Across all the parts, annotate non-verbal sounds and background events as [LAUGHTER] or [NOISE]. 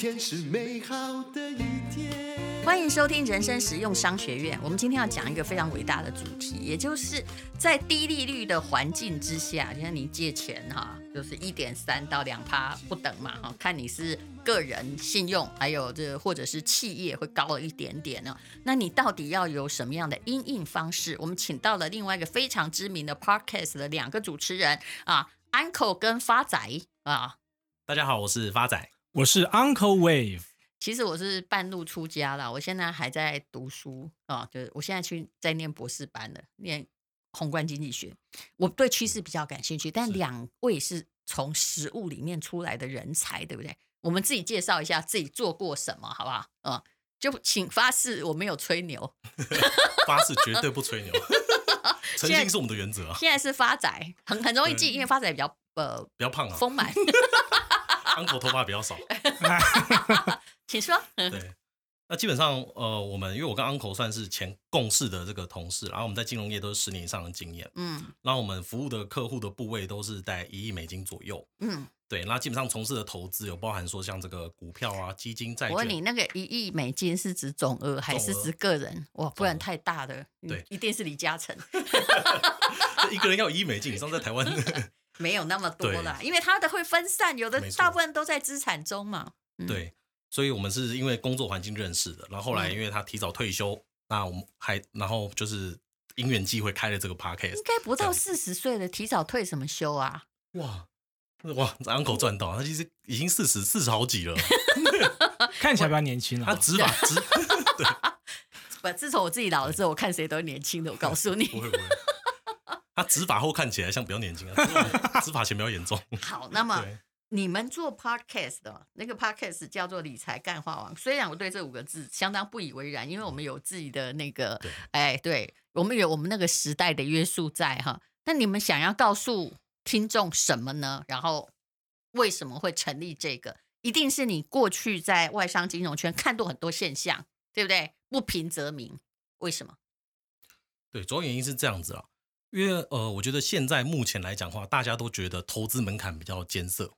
天是美好的一天。欢迎收听人生实用商学院。我们今天要讲一个非常伟大的主题，也就是在低利率的环境之下，就像你借钱哈，就是一点三到两趴不等嘛哈，看你是个人信用，还有这或者是企业会高了一点点呢。那你到底要有什么样的因应方式？我们请到了另外一个非常知名的 Podcast 的两个主持人啊，Uncle 跟发仔啊。大家好，我是发仔，我是 Uncle Wave。其实我是半路出家了，我现在还在读书啊，就是我现在去在念博士班了，念宏观经济学。我对趋势比较感兴趣，但两位是从实物里面出来的人才，对不对？我们自己介绍一下自己做过什么，好不好？嗯，就请发誓我没有吹牛，[LAUGHS] 发誓绝对不吹牛，[LAUGHS] 诚信是我们的原则啊。现在是发仔，很很容易记，因为发仔比较呃比较胖啊，丰满 [LAUGHS]，Uncle 头发比较少。[LAUGHS] 请说。对，那基本上，呃，我们因为我跟 Uncle 算是前共事的这个同事，然后我们在金融业都是十年以上的经验，嗯，然后我们服务的客户的部位都是在一亿美金左右，嗯，对，那基本上从事的投资有包含说像这个股票啊、基金、债券。我问你，那个一亿美金是指总额还是指个人？哇，不然太大的，对，一定是李嘉诚。[LAUGHS] [LAUGHS] 一个人要一亿美金以上，在台湾没有那么多啦，因为他的会分散，有的大部分都在资产中嘛，对。所以，我们是因为工作环境认识的，然后后来因为他提早退休，嗯、那我们还然后就是因缘际会开了这个 podcast。应该不到四十岁的提早退什么休啊？[LAUGHS] 哇哇，uncle 赚到，他其实已经四十四十好几了 [LAUGHS] [LAUGHS] 看起来比较年轻了。他执法执对，不，自从我自己老了之后，我看谁都年轻的。我告诉你，不会不会，他执法后看起来像比较年轻啊，执法前比较严重。[LAUGHS] 好，那么。你们做 podcast 的那个 podcast 叫做理财干话王，虽然我对这五个字相当不以为然，因为我们有自己的那个，对哎，对我们有我们那个时代的约束在哈。那你们想要告诉听众什么呢？然后为什么会成立这个？一定是你过去在外商金融圈看到很多现象，对不对？不平则鸣，为什么？对，主要原因是这样子啊，因为呃，我觉得现在目前来讲的话，大家都觉得投资门槛比较艰涩。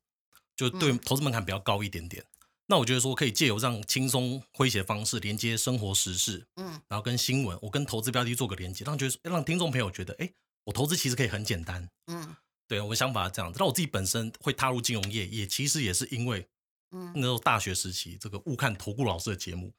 就对投资门槛比较高一点点，嗯、那我觉得说可以借由这样轻松诙谐的方式连接生活时事，嗯，然后跟新闻，我跟投资标的做个连接，让觉得让听众朋友觉得，哎，我投资其实可以很简单，嗯，对，我的想法是这样子。那我自己本身会踏入金融业，也其实也是因为。嗯，那时候大学时期，这个误看投顾老师的节目，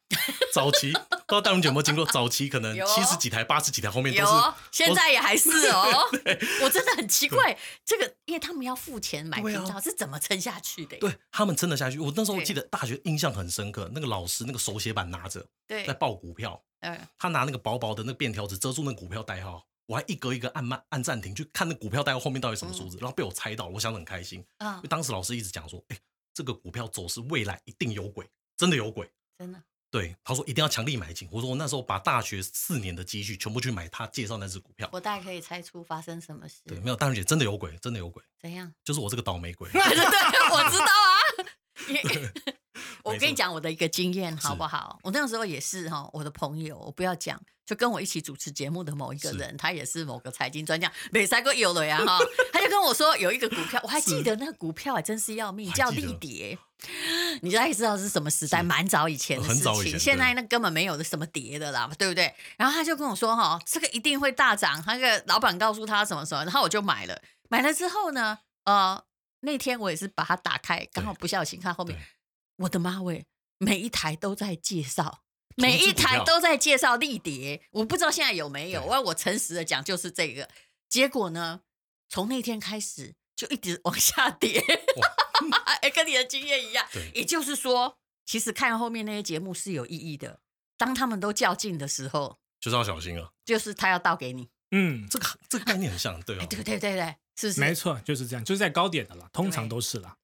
早期不知道大龙姐有没有经过？早期可能七十几台、八十几台，后面都是，现在也还是哦。[LAUGHS] 我真的很奇怪，这个因为他们要付钱买频道，是怎么撑下去的？对，他们撑得下去。我那时候记得大学印象很深刻，那个老师那个手写板拿着，对，在报股票，嗯，他拿那个薄薄的那个便条纸遮住那个股票代号，我还一格一格按慢按暂停去看那股票代号后面到底什么数字，然后被我猜到，我想得很开心啊。因为当时老师一直讲说，哎。这个股票走势未来一定有鬼，真的有鬼，真的。对，他说一定要强力买进。我说我那时候把大学四年的积蓄全部去买他介绍那只股票。我大概可以猜出发生什么事。对，没有，大学姐真的有鬼，真的有鬼。怎样？就是我这个倒霉鬼。[LAUGHS] 对，我知道啊。[LAUGHS] [LAUGHS] 我跟你讲我的一个经验好不好？我那个时候也是哈，我的朋友，我不要讲，就跟我一起主持节目的某一个人，他也是某个财经专家，没塞过有了呀哈。[LAUGHS] 他就跟我说有一个股票，我还记得那个股票还真是要命，叫立蝶。你大概知道是什么时代？蛮早以前的事情，现在那根本没有的什么跌的啦，对不对？然后他就跟我说哈，这个一定会大涨。那个老板告诉他什么什么，然后我就买了。买了之后呢，呃，那天我也是把它打开，刚好不小心看后面。我的妈喂！每一台都在介绍，每一台都在介绍立碟，我不知道现在有没有。我我诚实的讲，就是这个结果呢。从那天开始就一直往下跌，哎，跟你的经验一样。也就是说，其实看后面那些节目是有意义的。当他们都较劲的时候，就是要小心啊。就是他要倒给你。嗯，这个这个概念很像，对啊，对对对对，是不是？没错，就是这样，就是在高点的啦，通常都是啦。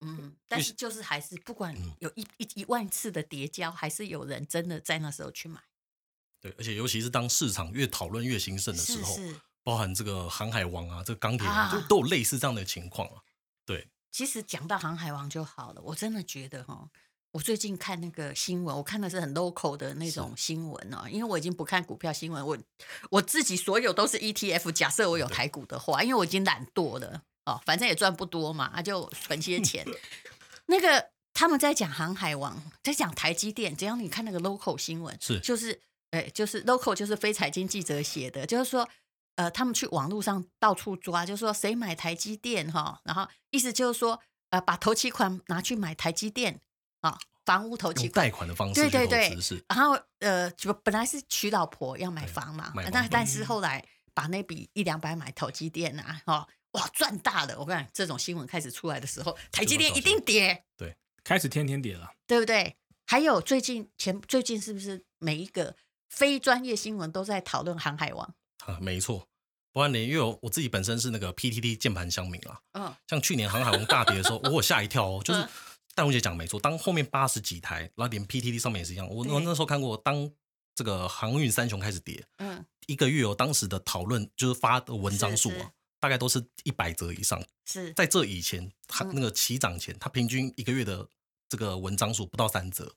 嗯，但是就是还是不管有一一一万次的叠加，还是有人真的在那时候去买。对，而且尤其是当市场越讨论越兴盛的时候，是是包含这个航海王啊，这个钢铁啊，就都有类似这样的情况啊。对，其实讲到航海王就好了，我真的觉得哈，我最近看那个新闻，我看的是很 local 的那种新闻哦，因为我已经不看股票新闻，我我自己所有都是 ETF。假设我有台股的话，因为我已经懒惰了。哦，反正也赚不多嘛，啊就存些钱。[LAUGHS] 那个他们在讲航海王，在讲台积电，只要你看那个 local 新闻，是。就是，哎，就是 local 就是非财经记者写的，就是说，呃，他们去网络上到处抓，就是说谁买台积电哈，然后意思就是说，呃，把头期款拿去买台积电啊，房屋头期款贷款的方式，对对对，然后呃，就本来是娶老婆要买房嘛，但但是。后来把那笔一两百买投机电啊，哈，哇，赚大了！我跟你讲，这种新闻开始出来的时候，台积电一定跌，对。开始天天跌了，对不对？还有最近前最近是不是每一个非专业新闻都在讨论航海王？啊，没错。不然你，因为我我自己本身是那个 PTT 键盘乡民啊。嗯。像去年航海王大跌的时候，[LAUGHS] 我吓一跳哦。就是戴荣姐讲没错，当后面八十几台，然后连 PTT 上面也是一样。我我那时候看过，当这个航运三雄开始跌，嗯，一个月有当时的讨论就是发的文章数啊。大概都是一百折以上，是。在这以前，它那个起涨前，它平均一个月的这个文章数不到三折，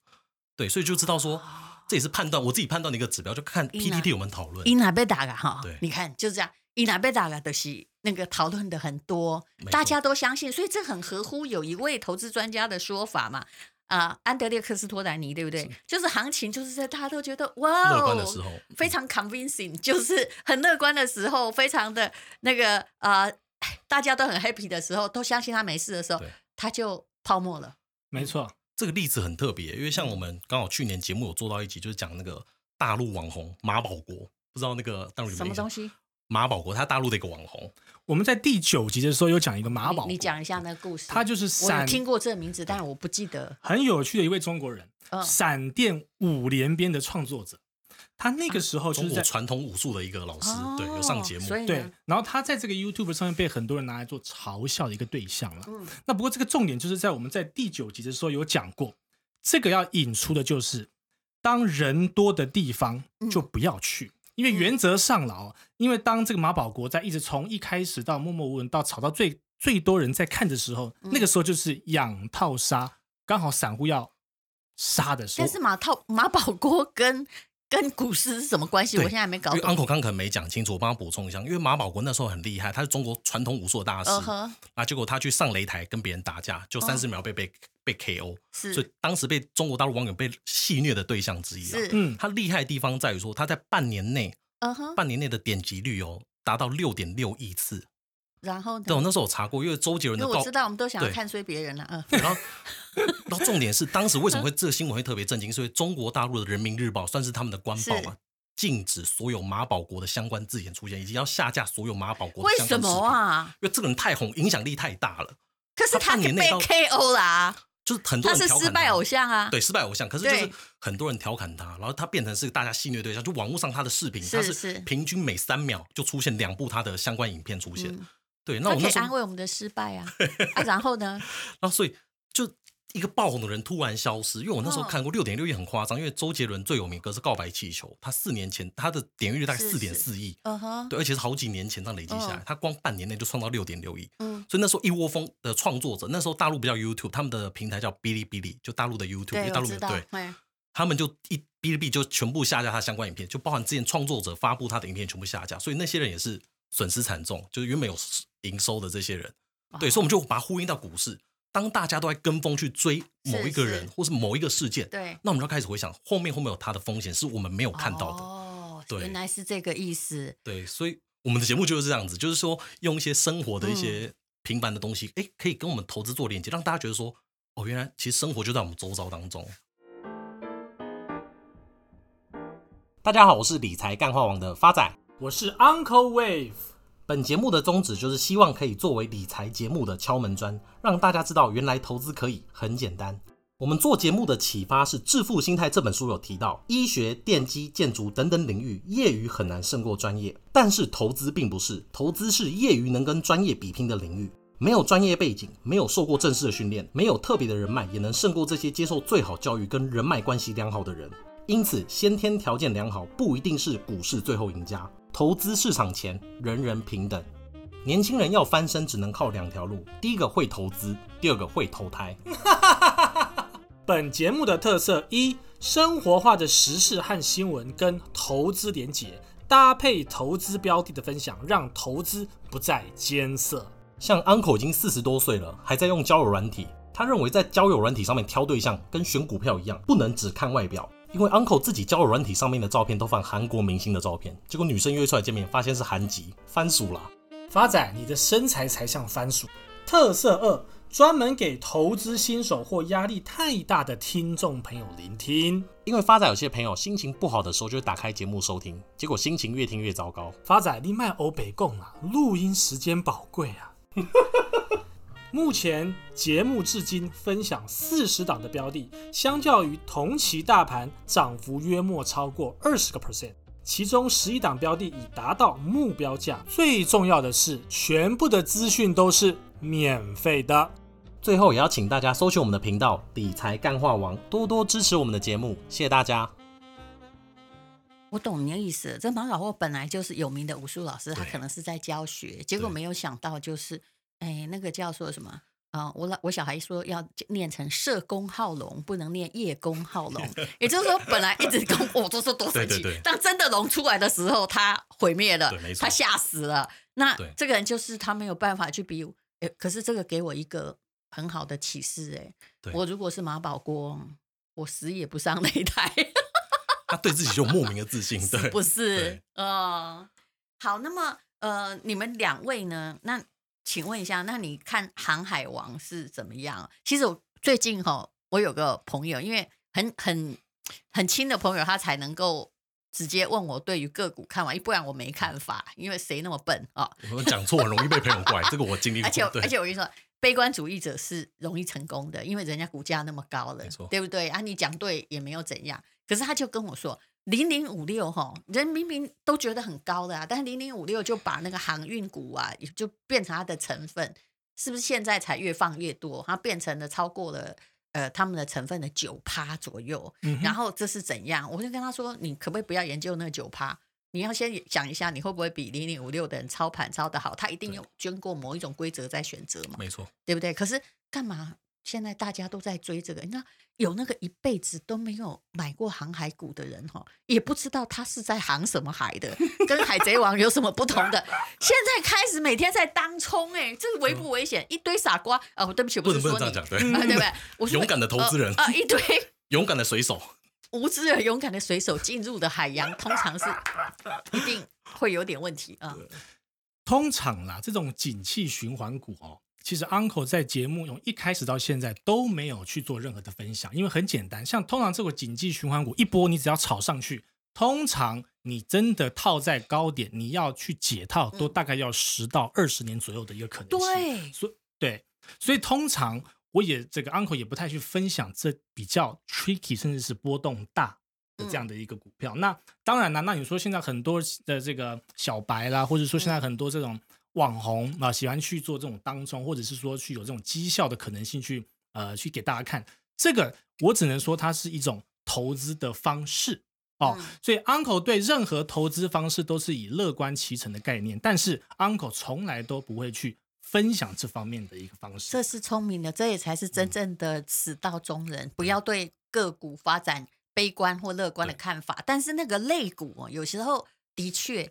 对，所以就知道说，这也是判断我自己判断的一个指标，就看 PTT 有没有讨论。伊娜贝达哈，对，你看就是这样，伊娜贝达的是那个讨论的很多，大家都相信，所以这很合乎有一位投资专家的说法嘛。啊，安德烈克斯托兰尼，对不对？是就是行情，就是在大家都觉得哇，乐观的时候，非常 convincing，[LAUGHS] 就是很乐观的时候，非常的那个啊、呃，大家都很 happy 的时候，都相信他没事的时候，他就泡沫了。没错，这个例子很特别，因为像我们刚好去年节目有做到一集，就是讲那个大陆网红马保国，不知道那个大陆什么东西。马保国，他大陆的一个网红。我们在第九集的时候有讲一个马保国，你讲一下那个故事。他就是闪，我听过这个名字，但是我不记得。很有趣的一位中国人，闪电五连鞭的创作者。他那个时候就是在传统武术的一个老师，对，有上节目。对，然后他在这个 YouTube 上面被很多人拿来做嘲笑的一个对象了。那不过这个重点就是在我们在第九集的时候有讲过，这个要引出的就是，当人多的地方就不要去。因为原则上了哦，因为当这个马保国在一直从一开始到默默无闻到炒到最最多人在看的时候，嗯、那个时候就是养套杀，刚好散户要杀的时候。但是马套马保国跟跟股市是什么关系？我现在还没搞懂。Uncle 刚可能没讲清楚，我帮他补充一下。因为马保国那时候很厉害，他是中国传统武术的大师。Uh huh、啊，结果他去上擂台跟别人打架，就三十秒被被。Uh huh 被 KO，是所以当时被中国大陆网友被戏虐的对象之一啊。是，嗯，他厉害的地方在于说，他在半年内，嗯哼，半年内的点击率哦达到六点六亿次。然后呢，对，我那时候我查过，因为周杰伦的，我知道我们都想要看衰别人了，嗯。然后，然后重点是当时为什么会这个新闻会特别震惊？所以中国大陆的人民日报算是他们的官报嘛，禁止所有马保国的相关字眼出现，以及要下架所有马保国的相关。为什么啊？因为这个人太红，影响力太大了。可是他也被 KO 啦。就是很多人他，他是失败偶像啊，对，失败偶像。可是就是很多人调侃他，然后他变成是大家戏谑对象。就网络上他的视频，他是平均每三秒就出现两部他的相关影片出现。对，那我们可以安慰我们的失败啊。啊，然后呢？[LAUGHS] 然后所以就。一个爆红的人突然消失，因为我那时候看过六点六亿很夸张，因为周杰伦最有名歌是《告白气球》，他四年前他的点阅率大概四点四亿，对，而且是好几年前这样累积下来，他光半年内就创造六点六亿，所以那时候一窝蜂的创作者，那时候大陆不叫 YouTube，他们的平台叫哔哩哔哩，就大陆的 YouTube，因为大陆对，他们就一哔哩哔哩就全部下架他相关影片，就包含之前创作者发布他的影片全部下架，所以那些人也是损失惨重，就是原本有营收的这些人，对，所以我们就把它呼应到股市。当大家都在跟风去追某一个人，是是或是某一个事件，对，那我们就开始回想后面会不会有它的风险，是我们没有看到的。哦，对，原来是这个意思。对，所以我们的节目就是这样子，就是说用一些生活的一些平凡的东西，哎、嗯，可以跟我们投资做连接，让大家觉得说，哦，原来其实生活就在我们周遭当中。大家好，我是理财干话王的发仔，我是 Uncle Wave。本节目的宗旨就是希望可以作为理财节目的敲门砖，让大家知道原来投资可以很简单。我们做节目的启发是《致富心态》这本书有提到，医学、电机、建筑等等领域，业余很难胜过专业，但是投资并不是，投资是业余能跟专业比拼的领域。没有专业背景，没有受过正式的训练，没有特别的人脉，也能胜过这些接受最好教育跟人脉关系良好的人。因此，先天条件良好不一定是股市最后赢家。投资市场前，人人平等。年轻人要翻身，只能靠两条路：第一个会投资，第二个会投胎。[LAUGHS] 本节目的特色一：生活化的时事和新闻跟投资连结，搭配投资标的的分享，让投资不再艰涩。像 Uncle 已经四十多岁了，还在用交友软体。他认为在交友软体上面挑对象跟选股票一样，不能只看外表。因为 Uncle 自己交友软体上面的照片都放韩国明星的照片，结果女生约出来见面，发现是韩籍番薯啦。发仔，你的身材才像番薯。特色二，专门给投资新手或压力太大的听众朋友聆听。因为发仔有些朋友心情不好的时候，就会打开节目收听，结果心情越听越糟糕。发仔，你卖欧北共啊，录音时间宝贵啊。[LAUGHS] 目前节目至今分享四十档的标的，相较于同期大盘涨幅约莫超过二十个 percent，其中十一档标的已达到目标价。最重要的是，全部的资讯都是免费的。最后也要请大家搜寻我们的频道“理财干话王”，多多支持我们的节目，谢谢大家。我懂你的意思，这马老货本来就是有名的武术老师，他可能是在教学，结果没有想到就是。哎，那个叫做什么啊、呃？我老我小孩说要念成社工好龙，不能念叶公好龙。[LAUGHS] 也就是说，本来一直跟我都说多神奇，当真的龙出来的时候，他毁灭了，他吓死了。那这个人就是他没有办法去比。哎，可是这个给我一个很好的启示。哎，我如果是马保国，我死也不上擂台。[LAUGHS] 他对自己就莫名的自信，对，是不是？嗯、呃，好，那么呃，你们两位呢？那请问一下，那你看《航海王》是怎么样？其实我最近哈，我有个朋友，因为很很很亲的朋友，他才能够直接问我对于个股看法，不然我没看法，因为谁那么笨啊？我讲错很容易被朋友怪，这个我经历 [LAUGHS] 过。而且而且我跟你说，悲观主义者是容易成功的，因为人家股价那么高了，对不对？啊，你讲对也没有怎样，可是他就跟我说。零零五六哈，人明明都觉得很高的啊，但是零零五六就把那个航运股啊，就变成它的成分，是不是现在才越放越多？它变成了超过了呃他们的成分的九趴左右。然后这是怎样？我就跟他说，你可不可以不要研究那个九趴？你要先想一下，你会不会比零零五六的人操盘操得好？他一定有经过某一种规则在选择嘛？没错，对不对？可是干嘛？现在大家都在追这个，你看有那个一辈子都没有买过航海股的人哈，也不知道他是在航什么海的，跟海贼王有什么不同的。现在开始每天在当冲，哎，这个危不危险？一堆傻瓜哦，对不起，不能不能这样讲，对，对不对？[LAUGHS] 我勇敢的投资人啊，一堆 [LAUGHS] 勇敢的水手，[LAUGHS] 无知而勇敢的水手进入的海洋，通常是一定会有点问题啊。通常啦，这种景气循环股哦。其实 Uncle 在节目从一开始到现在都没有去做任何的分享，因为很简单，像通常这个景气循环股一波，你只要炒上去，通常你真的套在高点，你要去解套，都大概要十到二十年左右的一个可能性。对，所以对，所以通常我也这个 Uncle 也不太去分享这比较 tricky 甚至是波动大的这样的一个股票。那当然了，那你说现在很多的这个小白啦，或者说现在很多这种。网红啊，喜欢去做这种当中，或者是说去有这种绩效的可能性去，呃去给大家看。这个我只能说它是一种投资的方式哦。嗯、所以 Uncle 对任何投资方式都是以乐观其成的概念，但是 Uncle 从来都不会去分享这方面的一个方式。这是聪明的，这也才是真正的死道中人。嗯、不要对个股发展悲观或乐观的看法，但是那个类股有时候的确。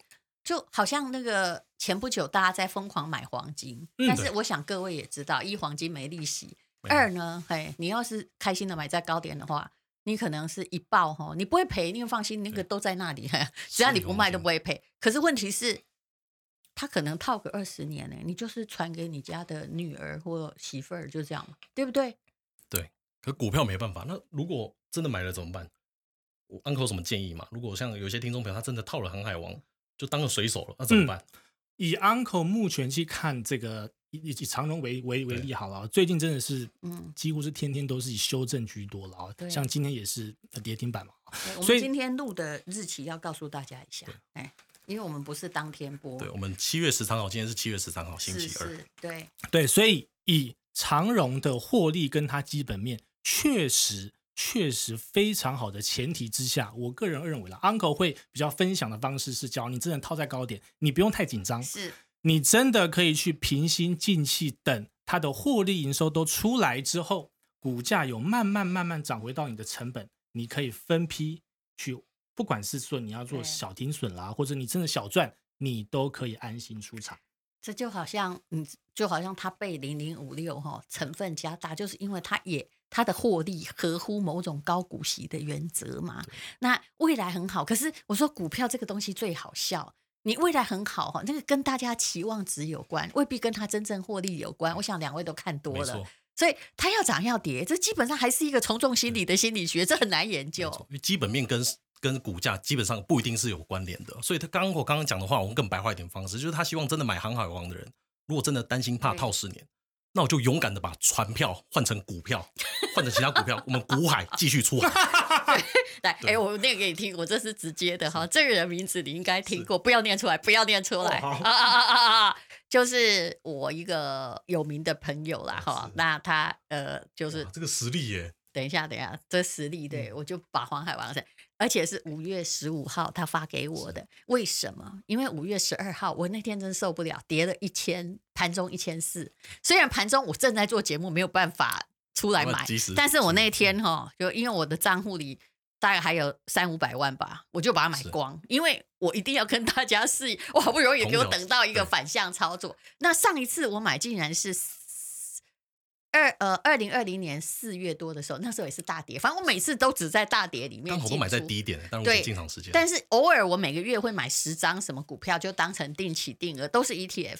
就好像那个前不久大家在疯狂买黄金，嗯、但是我想各位也知道，一黄金没利息，二呢，嘿，你要是开心的买在高点的话，你可能是一爆哈，你不会赔，你放心，那个都在那里，对只要你不卖都不会赔。可是问题是，他可能套个二十年呢，你就是传给你家的女儿或媳妇儿，就这样，对不对？对，可股票没办法。那如果真的买了怎么办？我 Uncle 有什么建议嘛？如果像有些听众朋友他真的套了航海王。就当个水手了，那怎么办？嗯、以 Uncle 目前去看这个，以以长荣为为为例好了，最近真的是，嗯，几乎是天天都是以修正居多了啊。像今天也是跌停板嘛。所以今天录的日期要告诉大家一下，哎，因为我们不是当天播。对，我们七月十三号，今天是七月十三号，星期二。对对，所以以长荣的获利跟它基本面，确实。确实非常好的前提之下，我个人认为了，Uncle 会比较分享的方式是，教你真的套在高点，你不用太紧张，是你真的可以去平心静气等它的获利营收都出来之后，股价有慢慢慢慢涨回到你的成本，你可以分批去，不管是说你要做小停损啦，或者你真的小赚，你都可以安心出场。这就好像嗯，就好像他被零零五六哈成分加大，就是因为他也他的获利合乎某种高股息的原则嘛。那未来很好，可是我说股票这个东西最好笑，你未来很好哈，那个跟大家期望值有关，未必跟他真正获利有关。我想两位都看多了，所以他要涨要跌，这基本上还是一个从众心理的心理学，这很难研究。因为基本面跟。跟股价基本上不一定是有关联的，所以他刚刚我刚刚讲的话，我们更白话一点方式，就是他希望真的买航海王的人，如果真的担心怕套十年，那我就勇敢的把船票换成股票，换成其他股票，我们股海继续出海。[LAUGHS] 来，哎、欸，我念给你听，我这是直接的哈，这个人名字你应该听过，不要念出来，不要念出来，啊啊啊啊啊！就是我一个有名的朋友啦哈，那他呃就是这个实力耶。等一下，等一下，这实力对、嗯、我就把黄海王而且是五月十五号他发给我的。为什么？因为五月十二号我那天真受不了，跌了一千，盘中一千四。虽然盘中我正在做节目，没有办法出来买，但是我那天哈，就因为我的账户里大概还有三五百万吧，我就把它买光，因为我一定要跟大家试。我好不容易给我等到一个反向操作。那上一次我买竟然是。二呃，二零二零年四月多的时候，那时候也是大跌。反正我每次都只在大跌里面。刚好都买在低点，但是经常时间。但是偶尔我每个月会买十张什么股票，就当成定期定额，都是 ETF。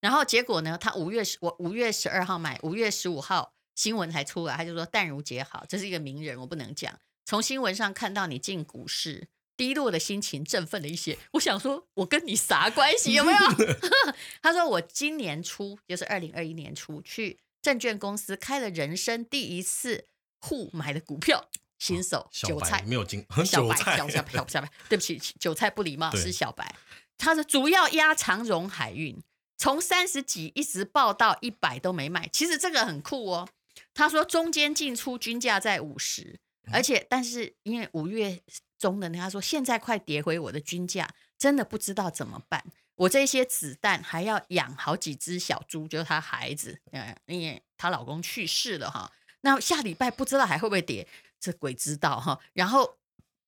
然后结果呢，他五月十我五月十二号买，五月十五号新闻才出来，他就说淡如姐好，这是一个名人，我不能讲。从新闻上看到你进股市，低落的心情振奋了一些。我想说，我跟你啥关系？有没有？[LAUGHS] 他说我今年初，就是二零二一年初去。证券公司开了人生第一次户买的股票，新手韭菜没有金，[LAUGHS] 小白小白小小白，对不起，韭菜不礼貌是小白。他说主要压长荣海运，从三十几一直报到一百都没卖。其实这个很酷哦。他说中间进出均价在五十，而且但是因为五月中的他说现在快跌回我的均价，真的不知道怎么办。我这些子弹还要养好几只小猪，就是她孩子，嗯，因为她老公去世了哈。那下礼拜不知道还会不会跌，这鬼知道哈。然后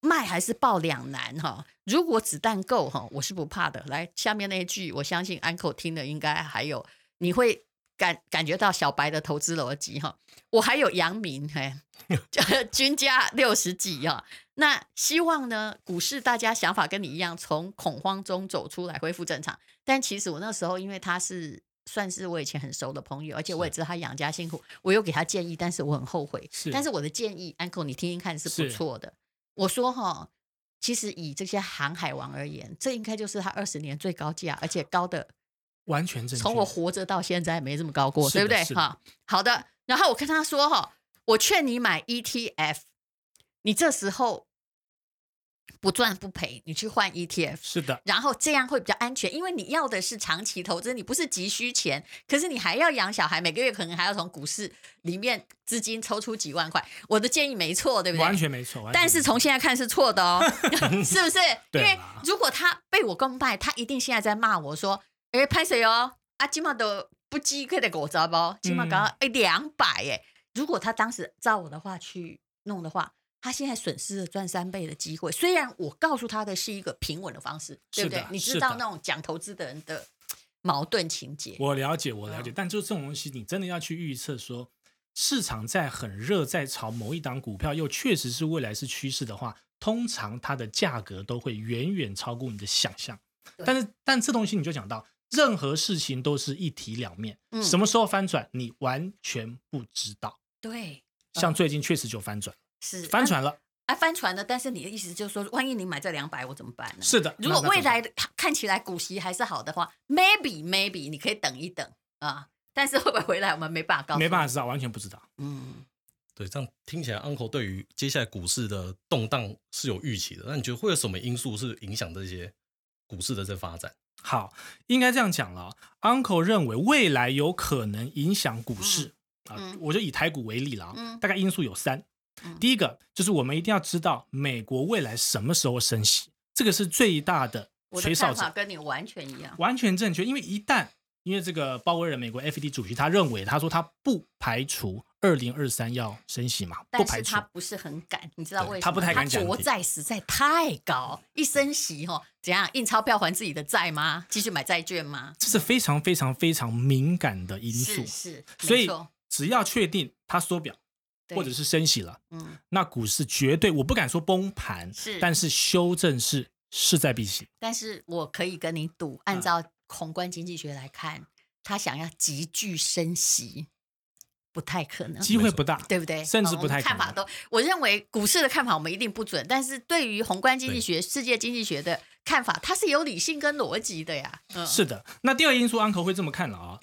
卖还是爆两难哈。如果子弹够哈，我是不怕的。来，下面那一句，我相信 Uncle 听的应该还有，你会感感觉到小白的投资逻辑哈。我还有阳明，嘿，[LAUGHS] 均价六十几啊。那希望呢，股市大家想法跟你一样，从恐慌中走出来，恢复正常。但其实我那时候，因为他是算是我以前很熟的朋友，而且我也知道他养家辛苦，我有给他建议，但是我很后悔。是，但是我的建议，Uncle，你听听看是不错的。我说哈，其实以这些航海王而言，这应该就是他二十年最高价，而且高的完全正确。从我活着到现在没这么高过，对不对？哈，好的。然后我跟他说哈，我劝你买 ETF。你这时候不赚不赔，你去换 ETF，是的，然后这样会比较安全，因为你要的是长期投资，你不是急需钱，可是你还要养小孩，每个月可能还要从股市里面资金抽出几万块。我的建议没错，对不对？完全没错，但是从现在看是错的哦，[LAUGHS] 是不是？因为如果他被我公败，他一定现在在骂我说：“哎，拍谁哦？啊，起码都不止给我招包，起码刚刚哎两百哎。如果他当时照我的话去弄的话。”他现在损失了赚三倍的机会，虽然我告诉他的是一个平稳的方式，对不对？你知道那种讲投资的人的矛盾情节。我了解，我了解，但就是这种东西，你真的要去预测说，市场在很热，在炒某一档股票，又确实是未来是趋势的话，通常它的价格都会远远超过你的想象。但是，但这东西你就讲到，任何事情都是一体两面，嗯，什么时候翻转，你完全不知道。对，像最近确实就翻转。是翻船了，哎，翻船了。但是你的意思就是说，万一你买这两百，我怎么办呢？是的，如果未来看起来股息还是好的话，maybe maybe 你可以等一等啊。但是会不会回来，我们没办法告诉，没办法知道，完全不知道。嗯，对，这样听起来，Uncle 对于接下来股市的动荡是有预期的。那你觉得会有什么因素是影响这些股市的这发展？好，应该这样讲了。Uncle 认为未来有可能影响股市、嗯、啊，我就以台股为例了啊、嗯，大概因素有三。第一个就是我们一定要知道美国未来什么时候升息，这个是最大的吹哨者。跟你完全一样，完全正确。因为一旦因为这个鲍威尔美国 FED 主席他认为，他说他不排除二零二三要升息嘛，不排除。他不是很敢，你知道为什么？他不太敢讲。国债实在太高，一升息哈，怎样印钞票还自己的债吗？继续买债券吗？这是非常非常非常敏感的因素。是，是，所以只要确定他缩表或者是升息了，嗯，那股市绝对我不敢说崩盘，是，但是修正是势在必行。但是我可以跟你赌，按照。宏观经济学来看，他想要急剧升息，不太可能，机会不大，对不对？甚至不太可能。看法都，我认为股市的看法我们一定不准，但是对于宏观经济学、世界经济学的看法，它是有理性跟逻辑的呀。嗯，是的。那第二因素，Uncle 会这么看了啊？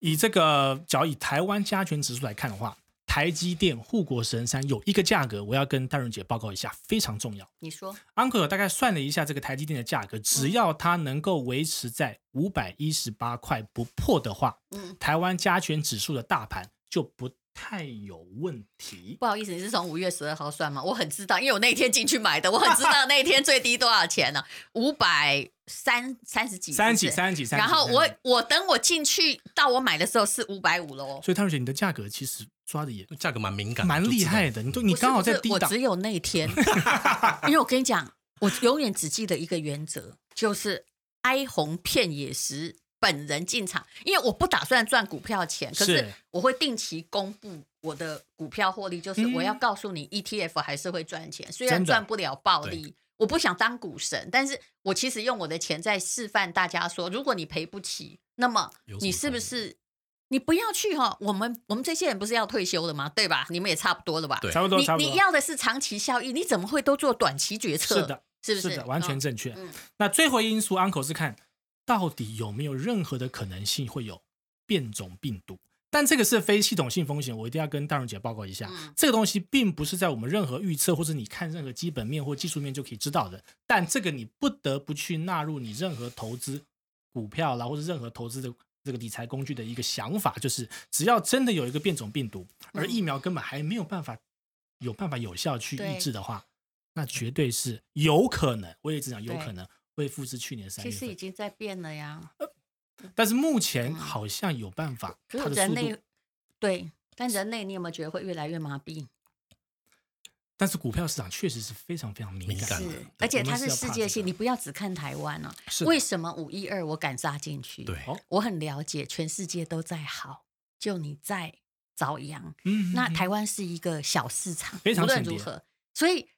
以这个，只要以台湾加权指数来看的话。台积电护国神山有一个价格，我要跟戴润姐报告一下，非常重要。你说，Uncle 大概算了一下这个台积电的价格，只要它能够维持在五百一十八块不破的话，嗯，台湾加权指数的大盘就不太有问题。不好意思，你是从五月十二号算吗？我很知道，因为我那天进去买的，我很知道 [LAUGHS] 那天最低多少钱呢、啊？五百三三十几，三十几，三十几，三。然后我我等我进去到我买的时候是五百五喽。所以淡如姐，你的价格其实。抓的也价格蛮敏感，蛮厉害的。你都你刚好在低档，我只有那天，[LAUGHS] 因为我跟你讲，我永远只记得一个原则，就是哀鸿遍野时，本人进场。因为我不打算赚股票钱，可是我会定期公布我的股票获利，就是我要告诉你，ETF 还是会赚钱，虽然赚不了暴利。我不想当股神，但是我其实用我的钱在示范大家说，如果你赔不起，那么你是不是？你不要去哈，我们我们这些人不是要退休了吗？对吧？你们也差不多了吧？对，差不多。你你要的是长期效益，你怎么会都做短期决策？是的，是不是？是的，完全正确。嗯，那最后因素，Uncle 是看到底有没有任何的可能性会有变种病毒，但这个是非系统性风险，我一定要跟大荣姐报告一下。嗯，这个东西并不是在我们任何预测或者你看任何基本面或技术面就可以知道的，但这个你不得不去纳入你任何投资股票啦，或者任何投资的。这个理财工具的一个想法就是，只要真的有一个变种病毒，而疫苗根本还没有办法有办法有效去抑制的话，那绝对是有可能。我也只讲有可能会复制去年三月。其实已经在变了呀，但是目前好像有办法。它的速度对，但人类你有没有觉得会越来越麻痹？但是股票市场确实是非常非常敏感的，而且它是世界性，你不要只看台湾啊。为什么五一二我敢杀进去？对，我很了解，全世界都在好，就你在遭殃。嗯，那台湾是一个小市场，无论如何，所以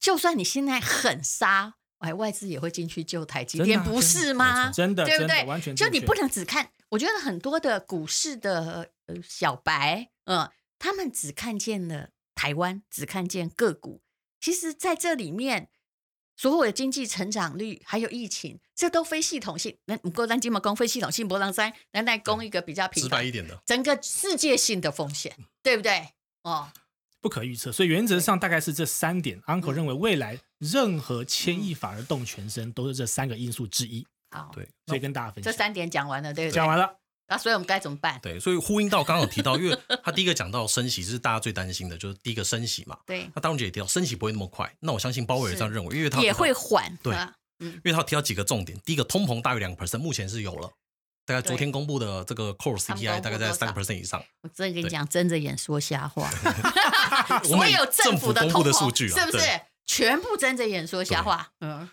就算你现在很杀，哎，外资也会进去救台积电，不是吗？真的，对不对？完全就你不能只看。我觉得很多的股市的小白，嗯，他们只看见了。台湾只看见个股，其实在这里面，所有的经济成长率还有疫情，这都非系统性。那不过咱今嘛讲非系统性，波浪三咱来攻一个比较平直白一点的，整个世界性的风险，对不对？哦，不可预测。所以原则上大概是这三点。Uncle 认为未来任何牵一发而动全身，都是这三个因素之一。好，对，所以跟大家分享。这三点讲完了，对不对？讲完了。那、啊、所以我们该怎么办？对，所以呼应到刚刚有提到，因为他第一个讲到升息，是大家最担心的，就是第一个升息嘛。对。那淡如姐也提到，升息不会那么快。那我相信鲍威尔这样认为，因为他也会缓。对，嗯，因为他提到几个重点，第一个通膨大于两个 percent，目前是有了，大概昨天公布的这个 core CPI 大概在三个 percent 以上。我真的跟你讲，睁着眼说瞎话。[LAUGHS] 所有政府的公布的数据是不是全部睁着眼说瞎话？嗯。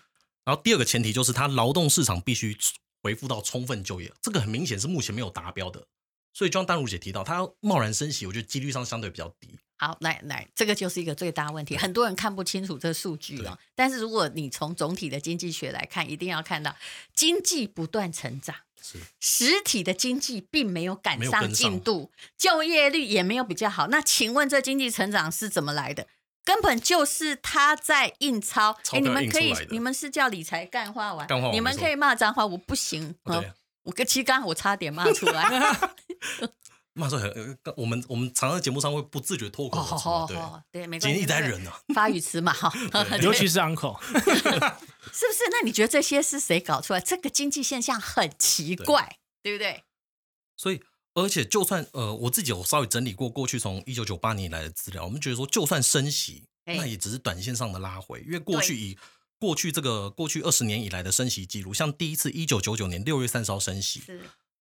然后第二个前提就是，它劳动市场必须恢复到充分就业，这个很明显是目前没有达标的。所以，就像丹如姐提到，它要贸然升息，我觉得几率上相对比较低。好，来来，这个就是一个最大问题，很多人看不清楚这个数据啊。但是，如果你从总体的经济学来看，一定要看到经济不断成长，是实体的经济并没有赶上进度，就业率也没有比较好。那请问，这经济成长是怎么来的？根本就是他在印钞。哎，你们可以，你们是叫理财干话玩，话你们可以骂脏话，我不行。哦我跟其实刚刚我差点骂出来，[LAUGHS] 骂出来。我们我们常常在节目上会不自觉脱口而出，对对，没关系。一代人呢，发语词嘛，哈，[LAUGHS] 尤其是 uncle，[LAUGHS] 是不是？那你觉得这些是谁搞出来？这个经济现象很奇怪，对不对？所以，而且就算呃，我自己有稍微整理过过去从一九九八年以来的资料，我们觉得说，就算升息，那也只是短线上的拉回，因为过去以。过去这个过去二十年以来的升息记录，像第一次一九九九年六月三十号升息，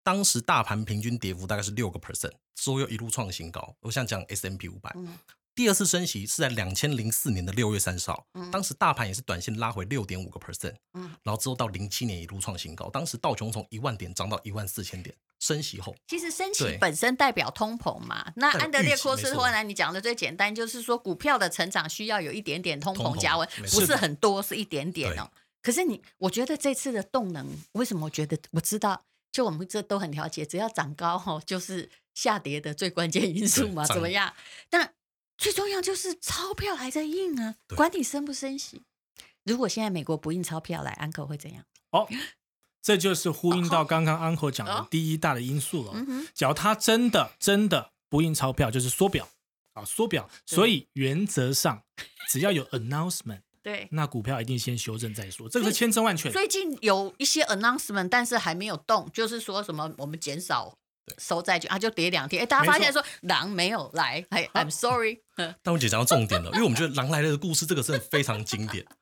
当时大盘平均跌幅大概是六个 percent，之后又一路创新高。我想讲 S M P 五百。嗯第二次升息是在两千零四年的六月三十号，当时大盘也是短线拉回六点五个 percent，然后之后到零七年一路创新高，当时道琼从一万点涨到一万四千点。升息后，其实升息本身代表通膨嘛。那安德烈科斯托兰，你讲的最简单，就是说股票的成长需要有一点点通膨加温，不是很多，是一点点哦。可是你，我觉得这次的动能，为什么我觉得我知道，就我们这都很了解，只要涨高哈，就是下跌的最关键因素嘛，怎么样？但最重要就是钞票还在印啊，管你升不升息。如果现在美国不印钞票来，安可会怎样？哦，这就是呼应到刚刚安可讲的第一大的因素了。只要他真的真的不印钞票，就是缩表啊，缩表。所以原则上，只要有 announcement，[LAUGHS] 对，那股票一定先修正再说。这个是千真万确。最近有一些 announcement，但是还没有动，就是说什么我们减少。收债券啊，就跌两天。哎，大家发现说狼没有来，哎，I'm sorry。[LAUGHS] 但我姐讲到重点了，因为我们觉得狼来了的故事，这个真的非常经典。[LAUGHS]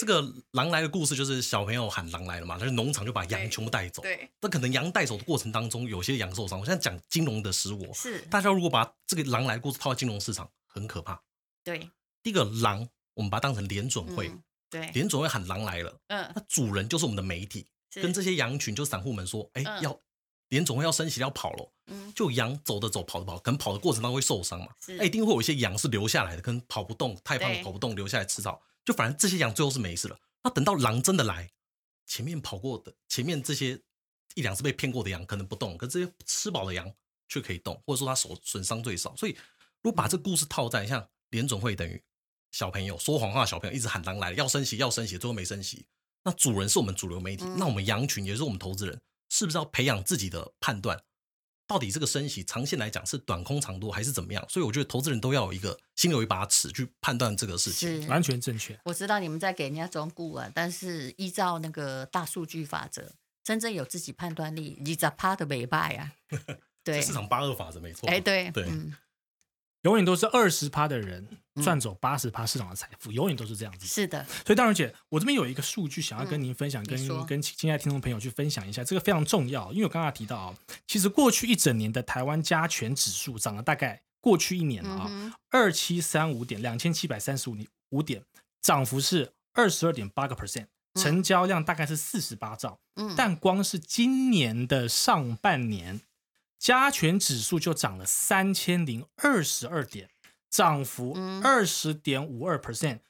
这个狼来的故事就是小朋友喊狼来了嘛，但是农场就把羊全部带走。对，那可能羊带走的过程当中，有些羊受伤。我现在讲金融的失误，是大家如果把这个狼来的故事套到金融市场，很可怕。对，第一个狼，我们把它当成联准会，对，联准会喊狼来了，嗯，那主人就是我们的媒体，跟这些羊群，就散户们说，哎，要。连总会要升息要跑了，就羊走的走，跑的跑，可能跑的过程当中会受伤嘛，哎，一定会有一些羊是留下来的，可能跑不动，太胖跑不动，留下来吃草，就反正这些羊最后是没事了。那等到狼真的来，前面跑过的，前面这些一两次被骗过的羊可能不动，可这些吃饱的羊却可以动，或者说它受损伤最少。所以如果把这个故事套在像联总会等于小朋友说谎话，小朋友一直喊狼来了，要升息要升息，最后没升息，那主人是我们主流媒体，那我们羊群也是我们投资人。是不是要培养自己的判断？到底这个升息长线来讲是短空长多还是怎么样？所以我觉得投资人都要有一个心里有一把尺去判断这个事情，是完全正确。我知道你们在给人家忠告啊，但是依照那个大数据法则，真正有自己判断力，你咋怕的没败啊？[LAUGHS] 对，市场八二法则没错。哎，对对。嗯永远都是二十趴的人赚走八十趴市场的财富，永远都是这样子。是的，所以大荣姐，我这边有一个数据想要跟您分享，跟跟亲爱听众朋友去分享一下，这个非常重要。因为我刚刚提到啊，其实过去一整年的台湾加权指数涨了大概过去一年了啊，二七三五点，两千七百三十五五点，涨幅是二十二点八个 percent，成交量大概是四十八兆。但光是今年的上半年。加权指数就涨了三千零二十二点，涨幅二十点五二 percent。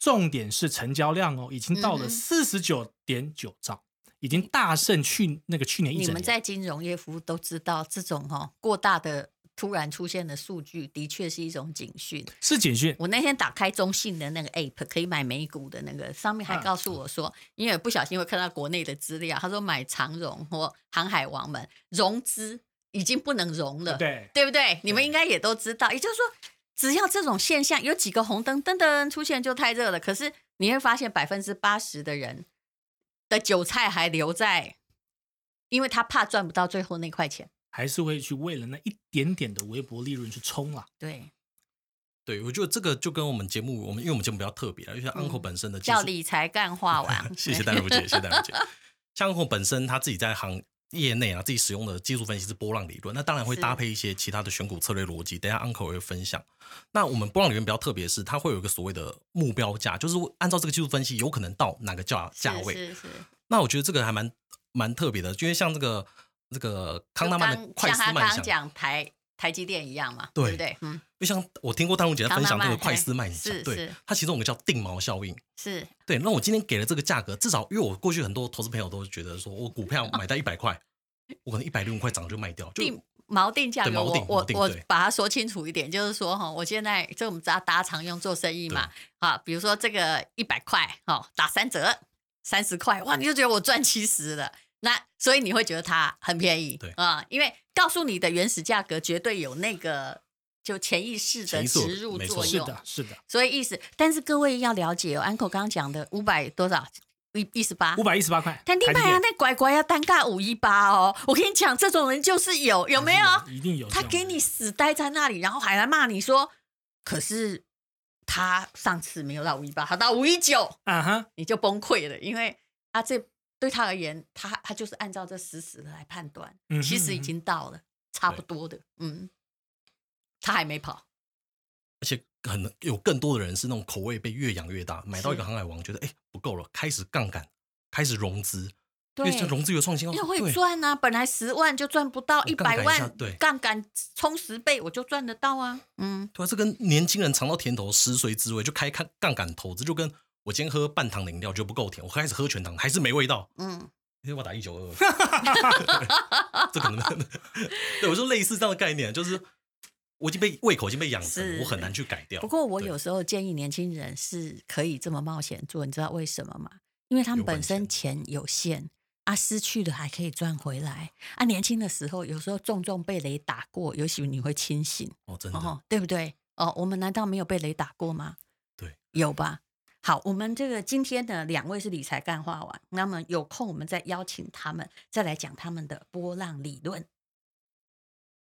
重点是成交量哦，已经到了四十九点九兆，已经大胜去那个去年一整年。你们在金融业服务都知道，这种哈过大的突然出现的数据，的确是一种警讯。是警讯。我那天打开中信的那个 app，可以买美股的那个，上面还告诉我说，因为不小心会看到国内的资料，他说买长荣或航海王们融资。已经不能融了，对，对不对？你们应该也都知道，也就是说，只要这种现象有几个红灯噔噔出现，就太热了。可是你会发现，百分之八十的人的韭菜还留在，因为他怕赚不到最后那块钱，还是会去为了那一点点的微薄利润去冲了。对，对，我觉得这个就跟我们节目，我们因为我们节目比较特别啊，就像 Uncle 本身的叫理财干话王，[LAUGHS] 谢谢淡如姐，谢谢淡如姐。像 Uncle 本身他自己在行。业内啊，自己使用的技术分析是波浪理论，那当然会搭配一些其他的选股策略逻辑。等下 Uncle 会分享。那我们波浪理论比较特别是，它会有一个所谓的目标价，就是按照这个技术分析，有可能到哪个价价位。是是，是。那我觉得这个还蛮蛮特别的，因为像这个这个康纳曼的快思慢想，讲台台积电一样嘛，对，对不对？嗯。就像我听过大陆姐在分享这个快思慢想，对，它其中有个叫定锚效应，是对。那我今天给了这个价格，至少因为我过去很多投资朋友都觉得说，我股票买在一百块。[LAUGHS] 我可能一百零五块涨就卖掉，就定锚定价格。我我我把它说清楚一点，就是说哈，我现在这我们大家常用做生意嘛，啊，比如说这个一百块，哈，打三折三十块，哇，你就觉得我赚七十了，那所以你会觉得它很便宜，对啊，因为告诉你的原始价格绝对有那个就潜意识的植入作用，是的，是的。所以意思，但是各位要了解哦，Uncle 刚刚讲的五百多少？一一十八，五百一十八块。但另外啊，那乖乖要单价五一八哦。我跟你讲，这种人就是有，有没有？一定有。他给你死待在那里，然后还来骂你说，可是他上次没有到五一八，他到五一九，啊哈，你就崩溃了，因为他这对他而言，他他就是按照这死死的来判断，嗯其实已经到了，差不多的，嗯，他还没跑，而且可能有更多的人是那种口味被越养越大，买到一个航海王，觉得哎不够了，开始杠杆，开始融资，对，融资有创新，因为会赚啊，本来十万就赚不到一百万，对，杠杆充十倍我就赚得到啊，嗯，对啊，这跟年轻人尝到甜头，食髓知味，就开看杠杆投资，就跟。我今天喝半糖的饮料就不够甜，我开始喝全糖还是没味道。嗯，今天我打一九二，[LAUGHS] 这可能 [LAUGHS] 对我说类似这样的概念，就是我已经被胃口已经被养成，我很难去改掉。不过我有时候建议年轻人是可以这么冒险做，你知道为什么吗？因为他们本身钱有限啊，失去的还可以赚回来啊。年轻的时候有时候重重被雷打过，也许你会清醒哦，真的，哦，对不对？哦，我们难道没有被雷打过吗？对，有吧。好，我们这个今天的两位是理财干话王，那么有空我们再邀请他们，再来讲他们的波浪理论。